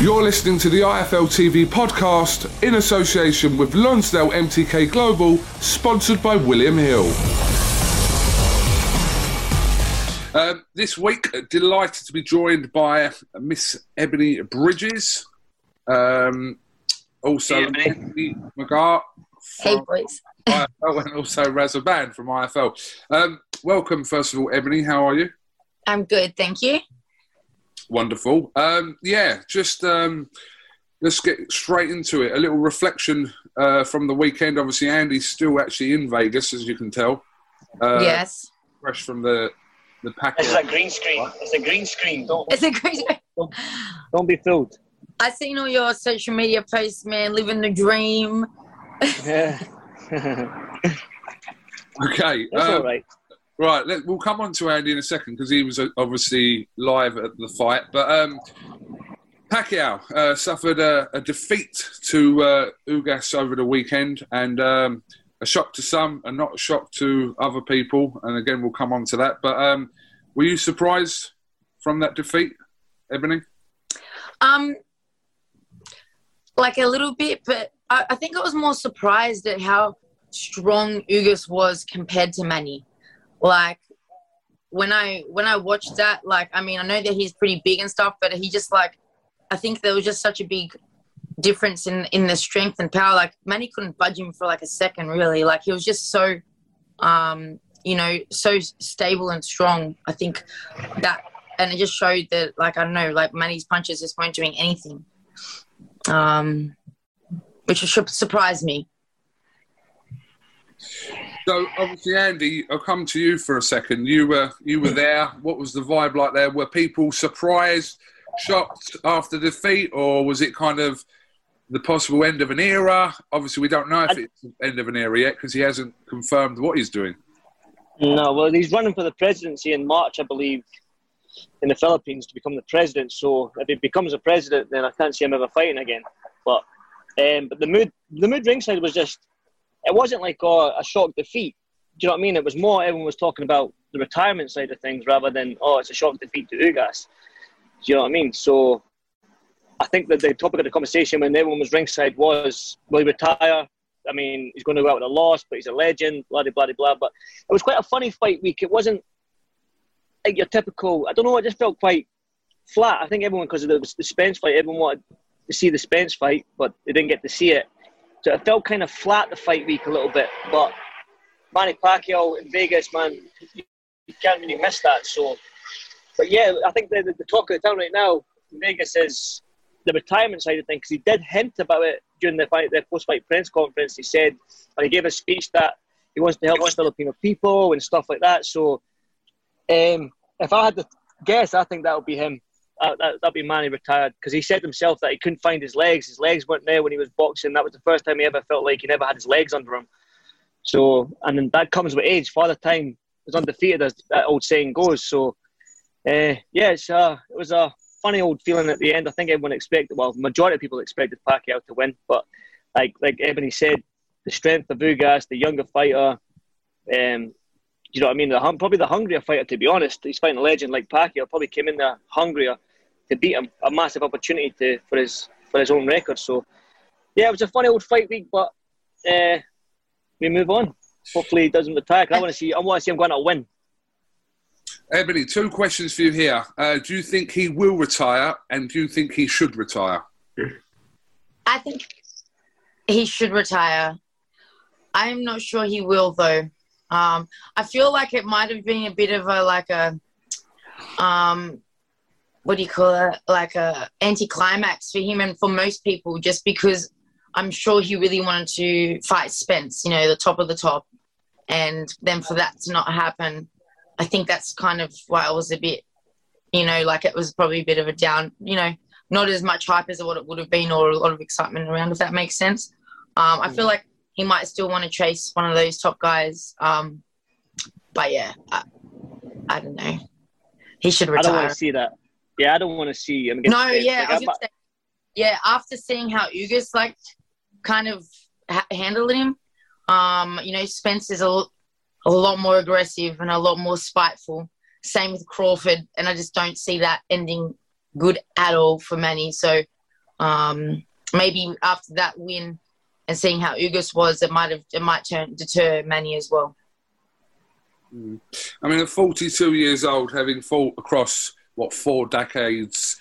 You're listening to the IFL TV podcast in association with Lonsdale MTK Global, sponsored by William Hill. Um, this week, delighted to be joined by Miss Ebanie Bridges. Um, also, Hey, Ebanie. McGart. Hey, boys. IFL and also Razaban from IFL. Um, welcome, first of all, Ebanie. How are you? I'm good, thank you. Wonderful. Um, yeah, just um, let's get straight into it. A little reflection uh, from the weekend. Obviously, Andy's still actually in Vegas, as you can tell. Uh, yes. Fresh from the the pack. It's a green screen. It's a green screen. Don't It's a crazy. don't be fooled. I seen all your social media posts, man, living the dream. Yeah. Okay. That's um, all right. Right, let, we'll come on to Andy in a second because he was uh, obviously live at the fight. But um, Pacquiao uh, suffered a, a defeat to uh, Ugas over the weekend, and um, a shock to some, and not a shock to other people. And again, we'll come on to that. But um, were you surprised from that defeat, Ebanie? Um, like a little bit, but I, I think I was more surprised at how strong Ugas was compared to Manny. Like when I when I watched that, like I mean, I know that he's pretty big and stuff, but he just like I think there was just such a big difference in in the strength and power. Like Manny couldn't budge him for like a second, really. Like he was just so, um, you know, so stable and strong. I think that, and it just showed that, like I don't know, like Manny's punches just weren't doing anything, um, which should surprise me. So obviously, Andy, I'll come to you for a second. You were you were there. What was the vibe like there? Were people surprised, shocked after defeat, or was it kind of the possible end of an era? Obviously, we don't know if it's the end of an era yet because he hasn't confirmed what he's doing. No, well, he's running for the presidency in March, I believe, in the Philippines to become the president. So if he becomes a president, then I can't see him ever fighting again. But um, but the mood the mood ringside was just it wasn't like oh, a shock defeat. Do you know what I mean? It was more everyone was talking about the retirement side of things rather than oh, it's a shock defeat to Ugas. Do you know what I mean? So I think that the topic of the conversation when everyone was ringside was will he retire? I mean, he's going to go out with a loss, but he's a legend, blah, blah, blah, blah. But it was quite a funny fight week. It wasn't like your typical, I don't know, it just felt quite flat. I think everyone, because of the, the Spence fight, everyone wanted to see the Spence fight, but they didn't get to see it. So it felt kind of flat the fight week a little bit. But Manny Pacquiao in Vegas, man, you, can't really miss that. So, but yeah, I think the, the, the talk of the town right now in Vegas is the retirement side of things. Because he did hint about it during the fight, the post-fight press conference. He said, and he gave a speech that he wants to help the Filipino people and stuff like that. So, um, if I had to guess, I think that would be him. Uh, that that'd be Manny retired because he said himself that he couldn't find his legs. His legs weren't there when he was boxing. That was the first time he ever felt like he never had his legs under him. So, and then that comes with age. Father Time is undefeated, as that old saying goes. So, Uh, yeah, uh, it was a funny old feeling at the end. I think everyone expected, well, the majority of people expected Pacquiao to win, but like like Ebanie said, the strength of Ugas, the younger fighter, um, you know what I mean? The, probably the hungrier fighter, to be honest. He's fighting a legend like Pacquiao. Probably came in there hungrier to beat him. A massive opportunity to for his for his own record. So, yeah, it was a funny old fight week, but uh, we move on. Hopefully, he doesn't retire. I want to see. I want to see him going to win. Ebanie, two questions for you here. Uh, do you think he will retire, and do you think he should retire? I think he should retire. I'm not sure he will though. Um, I feel like it might have been a bit of a like a um, what do you call it? Like a anticlimax for him and for most people, just because I'm sure he really wanted to fight Spence, you know, the top of the top, and then for that to not happen, I think that's kind of why it was a bit, you know, like it was probably a bit of a down, you know, not as much hype as what it would have been or a lot of excitement around, if that makes sense. Um, I feel like he might still want to chase one of those top guys. Um, but yeah, I, I, don't know. He should retire. I don't want to see that. Yeah, I don't want to see him. No, yeah, like, say, yeah. After seeing how Ugas like kind of ha- handled him, um, you know, Spence is a, a lot more aggressive and a lot more spiteful. Same with Crawford, and I just don't see that ending good at all for Manny. So um, maybe after that win and seeing how Ugas was, it might have it might turn deter Manny as well. Mm. I mean, at 42 years old, having fought across what four decades,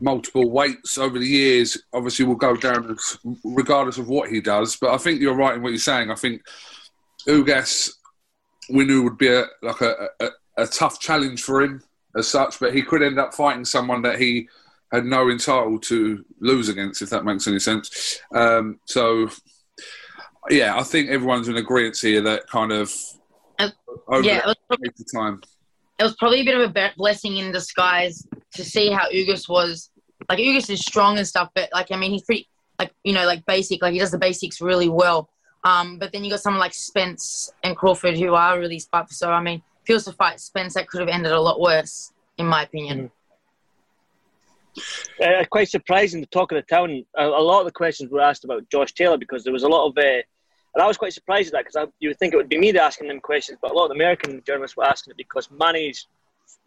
multiple weights over the years, obviously will go down as, regardless of what he does. But I think you're right in what you're saying. I think Ugas, we knew would be a, like a, a, a tough challenge for him as such, but he could end up fighting someone that he had no entitle to lose against, if that makes any sense. Um, so, yeah, I think everyone's in agreement here that kind of uh, over yeah, probably, time. It was probably a bit of a blessing in disguise to see how Ugas was. Like Ugas is strong and stuff, but like I mean, he's pretty like you know like basic. Like he does the basics really well. Um, but then you got someone like Spence and Crawford who are really spiteful. So I mean, if he was to fight Spence, that could have ended a lot worse, in my opinion. Mm. Uh, quite surprising to talk of the town. A, a, lot of the questions were asked about Josh Taylor because there was a lot of uh, and I was quite surprised at that because you would think it would be me asking them questions, but a lot of American journalists were asking it because Manny's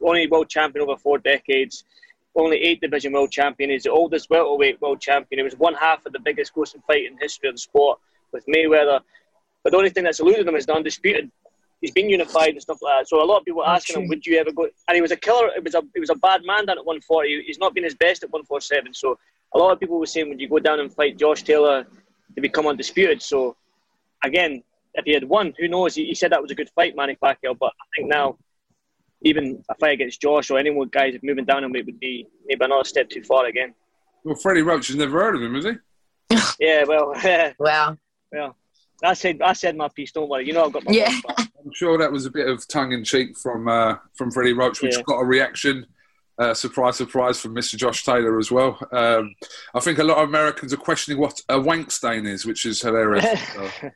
only world champion over four decades, only eight division world champion. He's the oldest welterweight world champion. He was one half of the biggest grossing fight in history of the sport with Mayweather. But the only thing that's eluded him is the undisputed. He's been unified and stuff like that. So a lot of people were asking him, "Would you ever go?" And he was a killer. It was a it was a bad man down at 140. He's not been his best at 147. So a lot of people were saying, "Would you go down and fight Josh Taylor to become undisputed?" So again, if he had won, who knows? He, he said that was a good fight, Manny Pacquiao. But I think now, even a fight against Josh or any more guys moving down him, it would be maybe another step too far again. Well, Freddie Roach has never heard of him, has he? yeah, well, wow. Well, I said I said my piece. Don't worry, you know I've got my. Yeah. I'm sure that was a bit of tongue in cheek from uh, from Freddie Roach, which yeah. got a reaction uh, surprise, surprise from Mr. Josh Taylor as well. Um, I think a lot of Americans are questioning what a wank stain is, which is hilarious.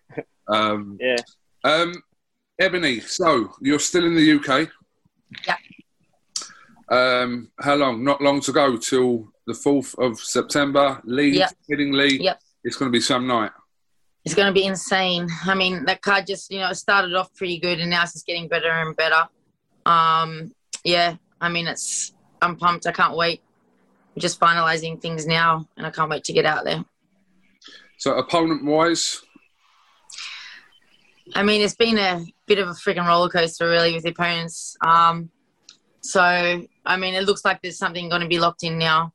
um, yeah. Um, Ebanie, so you're still in the UK. Yeah. Um, how long? Not long to go till the 4th of September. Leeds, yep. Lee. Yep. It's going to be some night. It's going to be insane. I mean, that card just, you know, it started off pretty good and now it's just getting better and better. Um, yeah, I mean, it's I'm pumped. I can't wait. We're just finalising things now, and I can't wait to get out there. So, opponent wise, I mean, it's been a bit of a freaking roller coaster, really, with the opponents. Um, so, I mean, it looks like there's something going to be locked in now.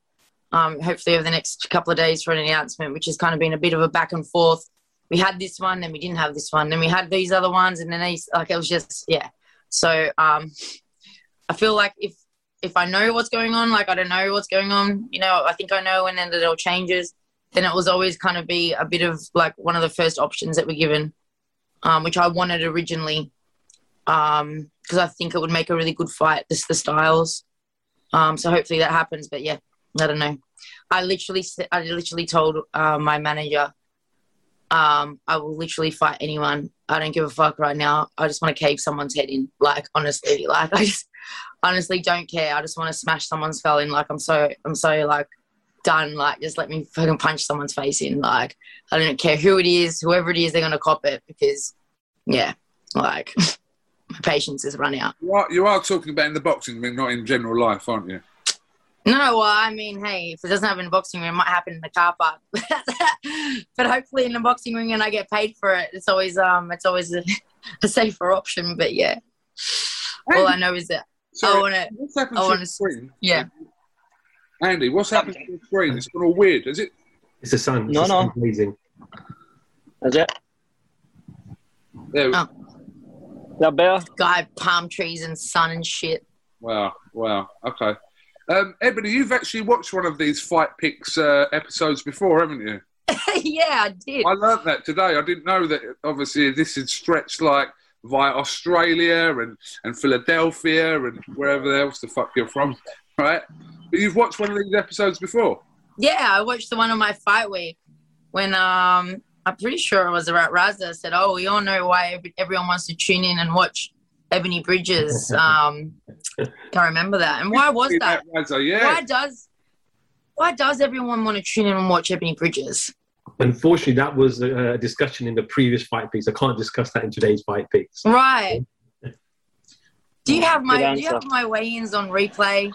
Um, hopefully, over the next couple of days for an announcement, which has kind of been a bit of a back and forth. We had this one, then we didn't have this one, then we had these other ones, and then these. Like it was just, yeah. So, um, I feel like if if I know what's going on, like I don't know what's going on, you know, I think I know and then it all changes, then it was always kind of be a bit of like one of the first options that were given, um, which I wanted originally, because um, I think it would make a really good fight, just the styles. Um, so hopefully that happens, but yeah, I don't know. I literally, I literally told uh, my manager, um, I will literally fight anyone. I don't give a fuck right now. I just want to cave someone's head in. Like honestly, like I just honestly don't care. I just want to smash someone's skull in. Like I'm so I'm so like done. Like just let me fucking punch someone's face in. Like I don't care who it is, whoever it is, they're gonna cop it because yeah, like my patience is run out. You are, you are talking about in the boxing ring, not in general life, aren't you? No, well, I mean, hey, if it doesn't happen in the boxing ring, it might happen in the car park. but hopefully, in the boxing ring, and I get paid for it, it's always um, it's always a, a safer option. But yeah, all I know is that Sorry, I want to. what's happened I to wanna the s- screen? Yeah. Andy, what's happened to the screen? It's gone all weird. Is it? It's the sun. It's No, the sun no. blazing. Is it? There. Oh. Is that better? Guy, palm trees and sun and shit. Wow, wow. Okay. Um, Ebanie, you've actually watched one of these Fight Picks uh, episodes before, haven't you? yeah, I did. I learnt that today. I didn't know that. Obviously, this is stretched like via Australia and, and Philadelphia and wherever else the fuck you're from, right? But you've watched one of these episodes before. Yeah, I watched the one on my fight week when um I'm pretty sure it was about Raza said, "Oh, we all know why every, everyone wants to tune in and watch Ebanie Bridges." Um, can't remember that. And why was that? Razzo, yeah. Why does why does everyone want to tune in and watch Ebanie Bridges? Unfortunately, that was a discussion in the previous fight piece. I can't discuss that in today's fight piece. Right. Do you have my Good Do you have answer. my weigh-ins on replay?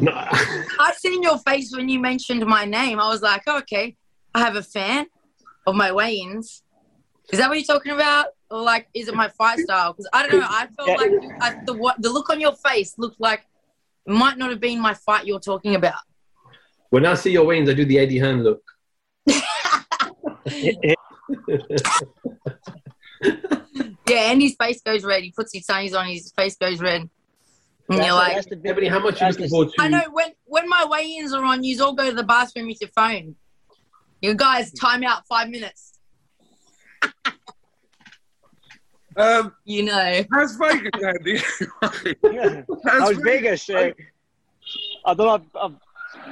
No, I seen your face when you mentioned my name. I was like, oh, okay, I have a fan of my weigh-ins. Is that what you're talking about? Or like, is it my fight style? Because I don't know. I felt Yeah. like I, the what the look on your face looked like it might not have been my fight you're talking about. when I see your weigh-ins, I do the Eddie Hearn look. Yeah, and his face goes red. He puts his sunnies on, his face goes red. And you're like, that's the big- Ebanie, how much are you that's looking forward to? I know when when my weigh-ins are on, you all go to the bathroom with your phone. You guys, time out five minutes. Um, You know. how's Vegas, Andy? I how's was Vegas. Uh, I don't know. I've, I've,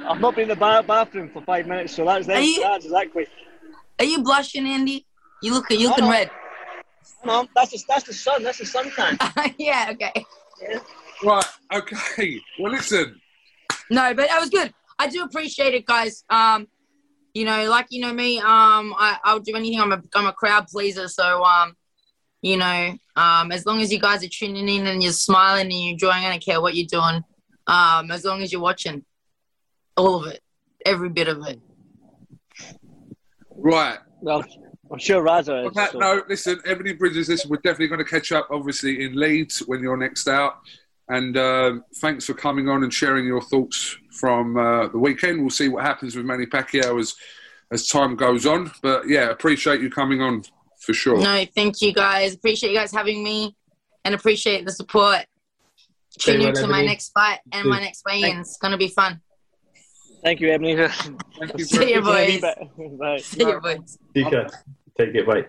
I've not been in the bathroom for five minutes, so that's Are you- that's exactly. Are you blushing, Andy? You look you looking red. No, that's the, that's the sun. That's the suntan. yeah, okay. Yeah. Right, okay. Well, listen. No, but that was good. I do appreciate it, guys. Um, you know, like you know me, um, I, I'll do anything. I'm a I'm a crowd pleaser, so um, you know, um, as long as you guys are tuning in and you're smiling and you're enjoying, I don't care what you're doing. Um, as long as you're watching, all of it, every bit of it. Right. Well, I'm sure Raza On is. that so- note, listen, Ebanie Bridges, listen, we're definitely going to catch up, obviously, in Leeds when you're next out. And um, thanks for coming on and sharing your thoughts from uh, the weekend. We'll see what happens with Manny Pacquiao as, as time goes on. But yeah, appreciate you coming on for sure. No, thank you guys. Appreciate you guys having me, and appreciate the support. Tune Very into well, my next fight and my next weigh-in. It's gonna be fun. Thank you, Ebanie. Thank you See you, boys. Bye. See you, boys. You can take it, right?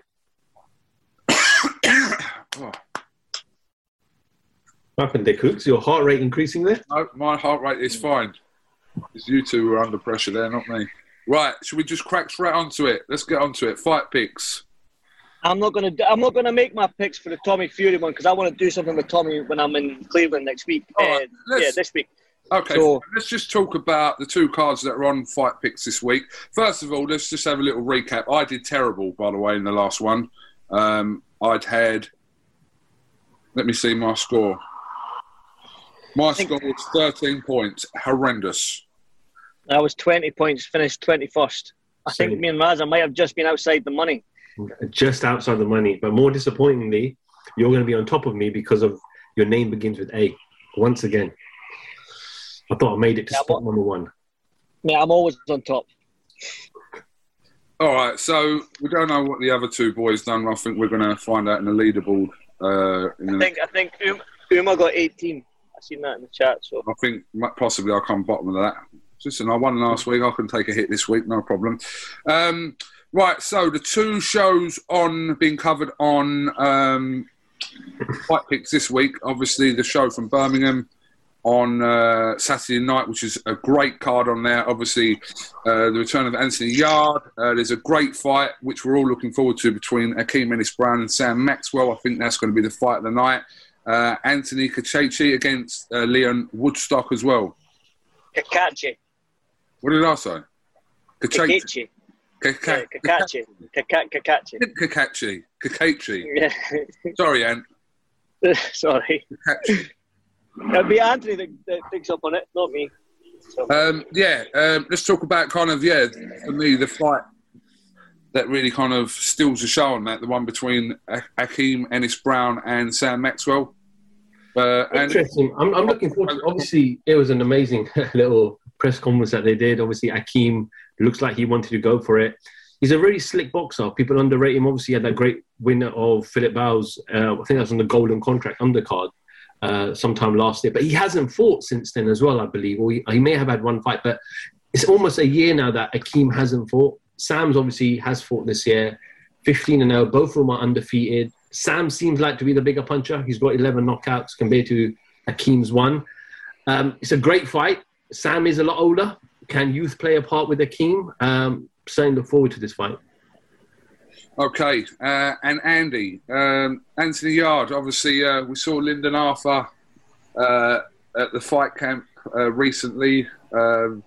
Oh, What happened there, Cooks? Your heart rate increasing there? no, my heart rate is fine. It's you two who are under pressure there, not me. Right, should we just crack straight onto it? Let's get onto it. Fight picks. I'm not gonna. do- I'm not gonna make my picks for the Tommy Fury one because I want to do something with Tommy when I'm in Cleveland next week. All right, Uh, yeah, this week. Okay, So- let's just talk about the two cards that are on Fight Picks this week. First of all, let's just have a little recap. I did terrible, by the way, in the last one. Um, I'd had, let me see my score. My score was 13 points. Horrendous. I was 20 points, finished 21st. I think Same. me and Raza might have just been outside the money. Just outside the money. But more disappointingly, you're going to be on top of me because of your name begins with A. Once again. I thought I made it to Yeah, spot number one. Yeah, I'm always on top. All right, so we don't know what the other two boys done. I think we're going to find out in the leaderboard. Uh, in I the, think I think Um- Uma got 18. I seen that in the chat. So I think possibly I'll come bottom of that. Listen, I won last week. I can take a hit this week, no problem. Um, right, so the two shows on being covered on um, Fight Picks this week. Obviously, the show from Birmingham on uh, Saturday night, which is a great card on there. Obviously, uh, the return of Anthony Yarde. Uh, there's a great fight, which we're all looking forward to between Akeem Ennis Brown and Sam Maxwell. I think that's going to be the fight of the night. uh, Anthony Kachechi against uh, Leon Woodstock as well. Cacace. What did I say? Cacace. Cacace. Cacace. Cacace. Cacace. Cacace. Sorry, Ant. Sorry. Cacace. It'll be Anthony that, that picks up on it, not me. So, Um, yeah, um, let's talk about kind of yeah, for me the fight that really kind of steals the show on that, the one between A- Akeem Ennis Brown and Sam Maxwell. Uh, and Interesting. I'm, I'm looking forward to Obviously, it was an amazing little press conference that they did. Obviously, Akeem looks like he wanted to go for it. He's a really slick boxer. People underrate him. Obviously, he had that great winner of Philip Bowes. Uh, I think that was on the Golden Contract undercard uh, sometime last year. But he hasn't fought since then as well, I believe. Or he, he may have had one fight, but it's almost a year now that Akeem hasn't fought. Sam's obviously has fought this year, 15 and 0. Both of them are undefeated. Sam seems like to be the bigger puncher. He's got 11 knockouts compared to Akeem's one. Um, it's a great fight. Sam is a lot older. Can youth play a part with Akeem? Um, certainly look forward to this fight. Okay, uh, and Andy, um, Anthony Yarde. Obviously, uh, we saw Lyndon Arthur uh, at the fight camp uh, recently. Um,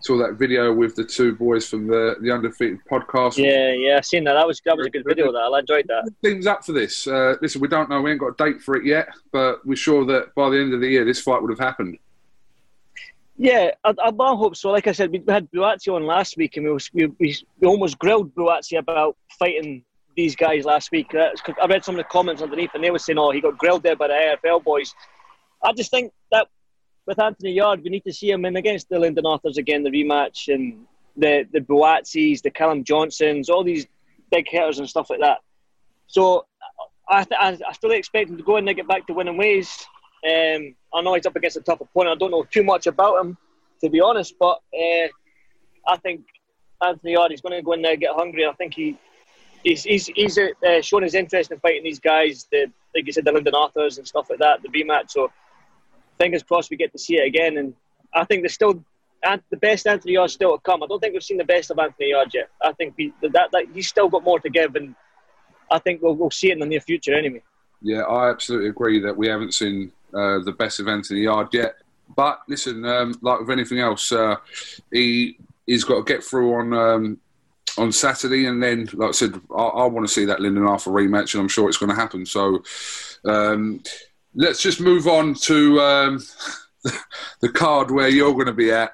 saw that video with the two boys from the the undefeated podcast. yeah, yeah, I've seen that. That was that was a good video. That I enjoyed that. Things up for this. Uh, listen, we don't know. We ain't got a date for it yet, but we're sure that by the end of the year, this fight would have happened. Yeah, I, I, I hope so. Like I said, we had Buatsi on last week, and we, was, we, we, we almost grilled Buatsi about fighting these guys last week. That's I read some of the comments underneath, and they were saying, "Oh, he got grilled there by the AFL boys." I just think that with Anthony Yarde, we need to see him in against the Lyndon Arthurs again, the rematch, and the the Buatsis, the Callum Johnsons, all these big hitters and stuff like that. So I, th- I, I still expect him to go in and get back to winning ways. Um, I know he's up against a tough opponent. I don't know too much about him, to be honest, but uh, I think Anthony Yarde is going to go in there and get hungry. I think he he's he's, he's uh, shown his interest in fighting these guys, the, like you said, the Lyndon Arthurs and stuff like that, the rematch. So fingers crossed we get to see it again. And I think there's still the best Anthony Yarde still to come. I don't think we've seen the best of Anthony Yarde yet. I think we, that, that he's still got more to give, and I think we'll, we'll see it in the near future anyway. Yeah, I absolutely agree that we haven't seen uh, the best event in the Yard yet. But listen, um, like with anything else, uh, he he's got to get through on um, on Saturday, and then, like I said, I, I want to see that Lyndon Arthur rematch, and I'm sure it's going to happen. So um, let's just move on to um, the card where you're going to be at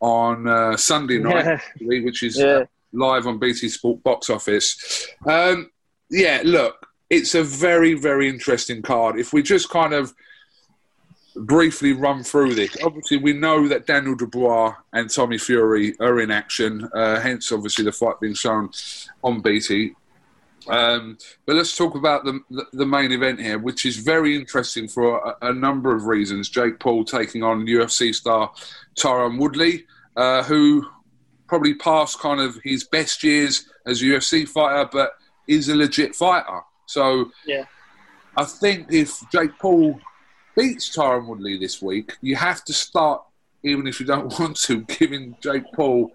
on uh, Sunday night, Yeah. which is Yeah. live on BT Sport box office. Um, yeah, look, it's a very, very interesting card. If we just kind of briefly run through this, obviously we know that Daniel Dubois and Tommy Fury are in action, uh, hence obviously the fight being shown on BT. Um, but let's talk about the, the main event here, which is very interesting for a, a number of reasons. Jake Paul taking on UFC star Tyron Woodley, uh, who probably passed kind of his best years as a UFC fighter, but is a legit fighter. So Yeah. I think if Jake Paul beats Tyron Woodley this week, you have to start, even if you don't want to, giving Jake Paul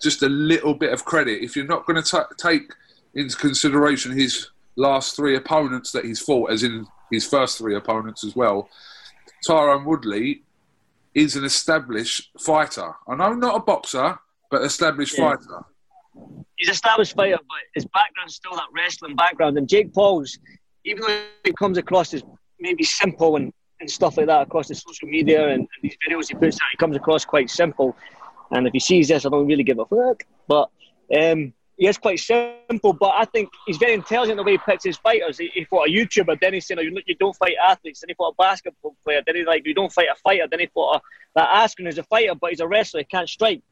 just a little bit of credit. If you're not going to take into consideration his last three opponents that he's fought, as in his first three opponents as well, Tyron Woodley is an established fighter. I know not a boxer, but established Yeah. fighter. he's an established fighter, but his background's still that wrestling background. And Jake Paul's, even though it comes across as maybe simple and, and stuff like that across the social media and, and these videos he puts out, he comes across quite simple. And if he sees this, I don't really give a fuck. But um, he is quite simple, but I think he's very intelligent the way he picks his fighters. He, he fought a YouTuber, then he's saying, oh, you, you don't fight athletes. Then he fought a basketball player. Then he's like, you don't fight a fighter. Then he fought a, that Askren who's a fighter, but he's a wrestler. He can't strike.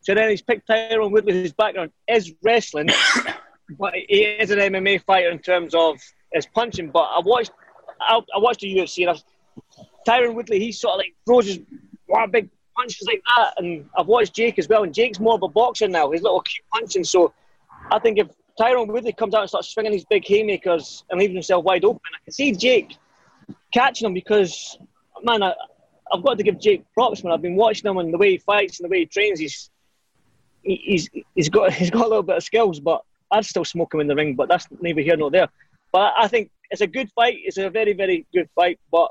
So then he's picked Tyron Woodley, whose background is wrestling, but he is an MMA fighter in terms of his punching. But I watched, I, I watched the UFC, and I Tyron Woodley, he sort of like throws his one big punches like that. And I've watched Jake as well, and Jake's more of a boxer now. His little cute punching. So I think if Tyron Woodley comes out and starts swinging these big haymakers and leaving himself wide open, I can see Jake catching him because, man, I, I've got to give Jake props, man. I've been watching him and the way he fights and the way he trains. He's he's he's got he's got a little bit of skills, but I'd still smoke him in the ring. But that's neither here nor there. But I think it's a good fight. It's a very, very good fight. But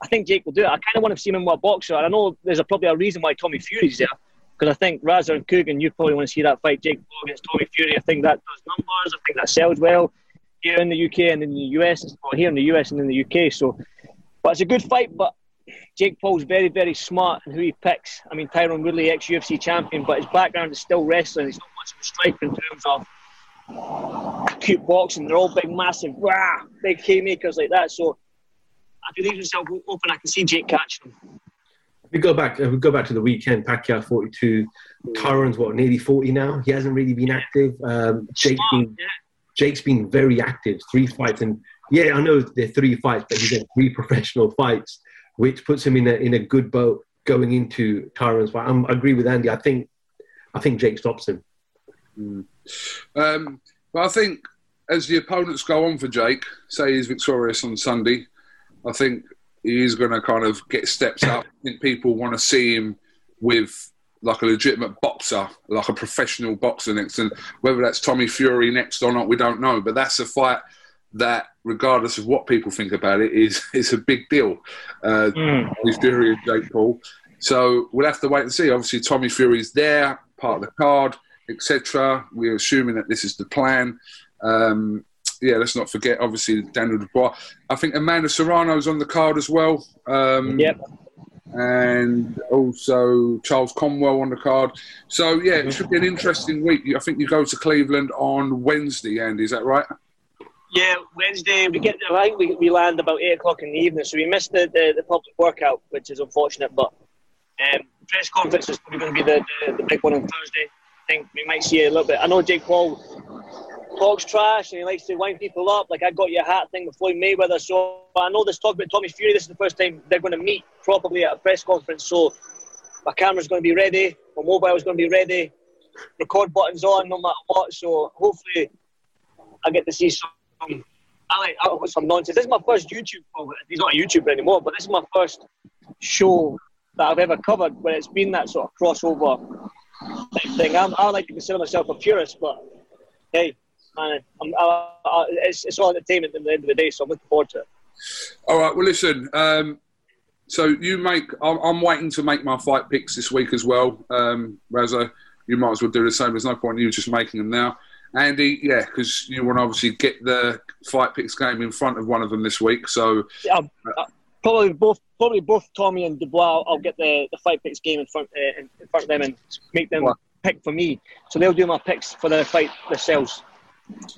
I think Jake will do it. I kind of want to see him with a boxer. I know there's a, probably a reason why Tommy Fury's there. Because I think Raza and Kugan, you probably want to see that fight, Jake Paul against Tommy Fury. I think that does numbers. I think that sells well here in the UK and in the US, or here in the US and in the UK. So, but it's a good fight. But Jake Paul's very, very smart in who he picks. I mean, Tyron Woodley, ex UFC champion, but his background is still wrestling. He's not much of a striker in terms of acute boxing. They're all big, massive, rah, big haymakers like that. So, if he leaves himself open, I can see Jake catching him. If we go back, if we go back to the weekend, Pacquiao 42, Tyron's what, nearly 40 now? He hasn't really been active. Um, Jake's been, Jake's been very active, three fights. And yeah, I know they're three fights, but he's had three professional fights which puts him in a in a good boat going into Tyron's fight. I'm, i agree with Andy. I think I think Jake stops him. Mm. Um, but I think as the opponents go on for Jake, say he's victorious on Sunday, I think he is going to kind of get steps up. I think people want to see him with like a legitimate boxer, like a professional boxer next, and whether that's Tommy Fury next or not, we don't know. But that's a fight that, regardless of what people think about it, is is a big deal. Uh, mm. Fury and Jake Paul. So we'll have to wait and see. Obviously, Tommy Fury's there, part of the card, etc. We're assuming that this is the plan. Um, yeah, let's not forget, obviously, Daniel Dubois. I think Amanda Serrano's on the card as well. Um, yep. And also Charles Conwell on the card. So, yeah, it should be an interesting week. I think you go to Cleveland on Wednesday, Andy. Is that right? Yeah, Wednesday we get. I think we, we land about eight o'clock in the evening, so we missed the, the, the public workout, which is unfortunate. But um, press conference is probably going to be the, the, the, big one on Thursday. I think we might see a little bit. I know Jake Paul talks trash and he likes to wind people up. Like I got your hat thing with Floyd Mayweather, so I know this talk about Tommy Fury. This is the first time they're going to meet properly at a press conference. So my camera's going to be ready, my mobile's going to be ready, record buttons on no matter what. So hopefully I get to see some I like I some nonsense. This is my first YouTube. Well, he's not a YouTuber anymore, but this is my first show that I've ever covered where it's been that sort of crossover thing. I'm, I like to consider myself a purist, but hey, man, I, I, it's, it's all entertainment at the end of the day, so I'm looking forward to it. All right. Well, listen. Um, so you make. I'm, I'm, waiting to make my fight picks this week as well, um. You might as well do the same. There's no point in you just making them now. Andy, yeah, because you want to obviously get the fight picks game in front of one of them this week. So yeah, uh, probably both, probably both Tommy and Dubois. I'll get the, the fight picks game in front uh, in front of them and make them pick for me. So they'll do my picks for the fight themselves.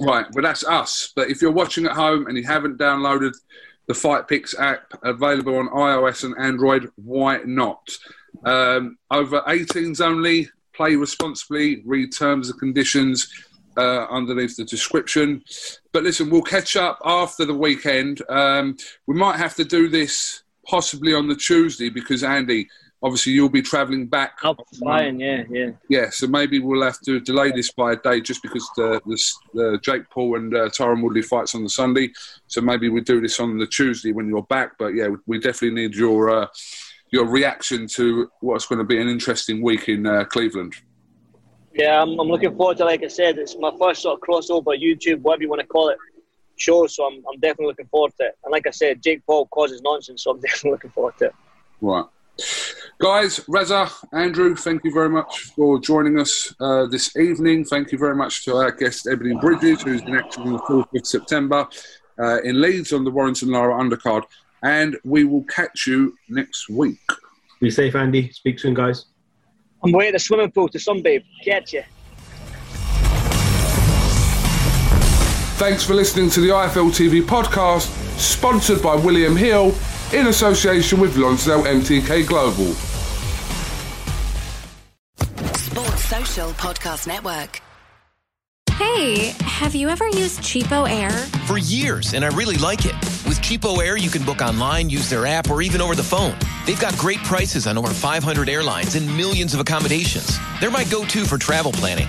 Right, but that's us. But if you're watching at home and you haven't downloaded the Fight Picks app available on iOS and Android, why not? Um, over 18s only. Play responsibly. Read terms and conditions uh, underneath the description. But listen, we'll catch up after the weekend. Um, we might have to do this possibly on the Tuesday because Andy, obviously, you'll be travelling back. I'll be flying, yeah, yeah. Yeah, so maybe we'll have to delay this by a day just because the, the, the Jake Paul and uh, Tyron Woodley fights on the Sunday. So maybe we do this on the Tuesday when you're back. But yeah, we definitely need your uh, your reaction to what's going to be an interesting week in uh, Cleveland. Yeah, I'm, I'm looking forward to, like I said, it's my first sort of crossover YouTube, whatever you want to call it, show. So I'm, I'm definitely looking forward to it. And like I said, Jake Paul causes nonsense, so I'm definitely looking forward to it. Right. Guys, Reza, Andrew, thank you very much for joining us uh, this evening. Thank you very much to our guest, Ebanie Bridges, who's in action on the 4th of September uh, in Leeds on the Warrington Lara undercard. And we will catch you next week. Be safe, Andy. Speak soon, guys. I'm away at the swimming pool to sunbathe. Catch you. Thanks for listening to the IFL TV podcast, sponsored by William Hill in association with Lonsdale MTK Global. Sports Social Podcast Network. Hey, have you ever used CheapOair? For years, and I really like it. With CheapOair, you can book online, use their app, or even over the phone. They've got great prices on over 500 airlines and millions of accommodations. They're my go to for travel planning.